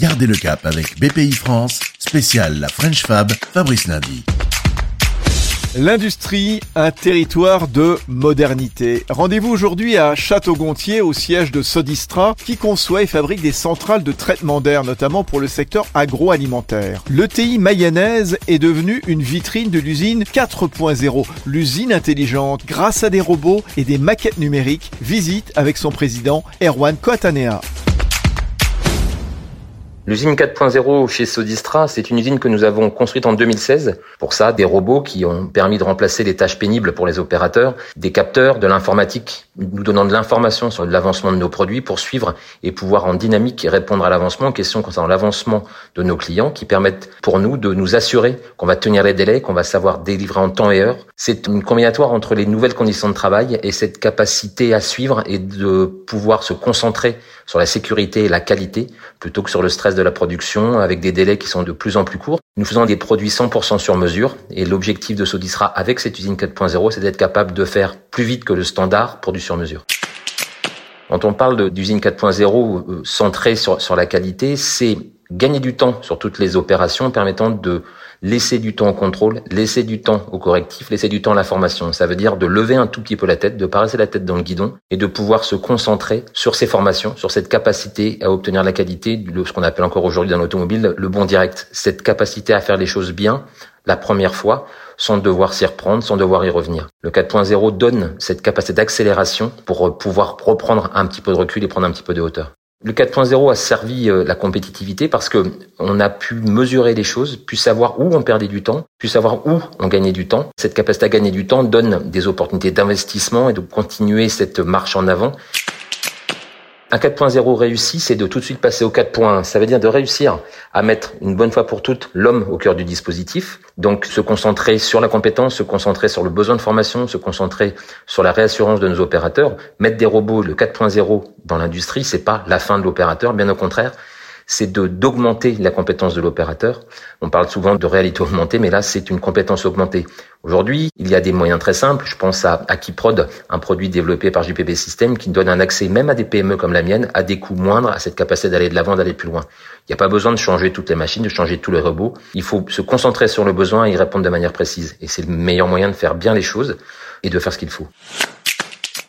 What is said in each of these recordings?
Gardez le cap avec BPI France, spécial la French Fab, Fabrice Lundi. L'industrie, un territoire de modernité. Rendez-vous aujourd'hui à Château-Gontier, au siège de Sodistra, qui conçoit et fabrique des centrales de traitement d'air, notamment pour le secteur agroalimentaire. L'ETI mayonnaise est devenue une vitrine de l'usine 4.0, l'usine intelligente, grâce à des robots et des maquettes numériques. Visite avec son président Erwan Koatanea. L'usine 4.0 chez Sodistra, c'est une usine que nous avons construite en 2016. Pour ça, des robots qui ont permis de remplacer les tâches pénibles pour les opérateurs, des capteurs, de l'informatique, nous donnant de l'information sur l'avancement de nos produits pour suivre et pouvoir en dynamique répondre à l'avancement, questions concernant l'avancement de nos clients qui permettent pour nous de nous assurer qu'on va tenir les délais, qu'on va savoir délivrer en temps et heure. C'est une combinatoire entre les nouvelles conditions de travail et cette capacité à suivre et de pouvoir se concentrer sur la sécurité et la qualité plutôt que sur le stress de la production avec des délais qui sont de plus en plus courts. Nous faisons des produits 100% sur mesure et l'objectif de Sodistra avec cette usine 4.0, c'est d'être capable de faire plus vite que le standard du sur mesure. Quand on parle d'usine 4.0 euh, centrée sur, sur la qualité, c'est gagner du temps sur toutes les opérations permettant de laisser du temps au contrôle, laisser du temps au correctif, laisser du temps à la formation. Ça veut dire de lever un tout petit peu la tête, de pas la tête dans le guidon et de pouvoir se concentrer sur ces formations, sur cette capacité à obtenir la qualité, ce qu'on appelle encore aujourd'hui dans l'automobile le bon direct. Cette capacité à faire les choses bien la première fois sans devoir s'y reprendre, sans devoir y revenir. Le 4.0 donne cette capacité d'accélération pour pouvoir reprendre un petit peu de recul et prendre un petit peu de hauteur. Le 4.0 a servi euh, la compétitivité parce que on a pu mesurer les choses, pu savoir où on perdait du temps, pu savoir où on gagnait du temps. Cette capacité à gagner du temps donne des opportunités d'investissement et de continuer cette marche en avant. Un 4.0 réussi, c'est de tout de suite passer au 4.1. Ça veut dire de réussir à mettre une bonne fois pour toutes l'homme au cœur du dispositif. Donc se concentrer sur la compétence, se concentrer sur le besoin de formation, se concentrer sur la réassurance de nos opérateurs. Mettre des robots, le 4.0 dans l'industrie, c'est pas la fin de l'opérateur, bien au contraire c'est de d'augmenter la compétence de l'opérateur. On parle souvent de réalité augmentée, mais là, c'est une compétence augmentée. Aujourd'hui, il y a des moyens très simples. Je pense à Akiprod, un produit développé par JPB System qui donne un accès même à des PME comme la mienne à des coûts moindres, à cette capacité d'aller de l'avant, d'aller plus loin. Il n'y a pas besoin de changer toutes les machines, de changer tous les robots. Il faut se concentrer sur le besoin et y répondre de manière précise. Et c'est le meilleur moyen de faire bien les choses et de faire ce qu'il faut.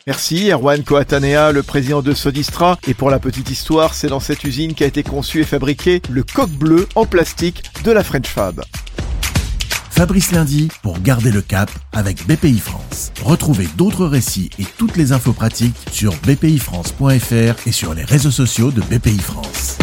Merci Erwan Koatanea, le président de Sodistra. Et pour la petite histoire, c'est dans cette usine qu'a été conçu et fabriqué le coq bleu en plastique de la French Fab. Fabrice Lundi pour garder le cap avec BPI France. Retrouvez d'autres récits et toutes les infos pratiques sur bpifrance.fr et sur les réseaux sociaux de BPI France.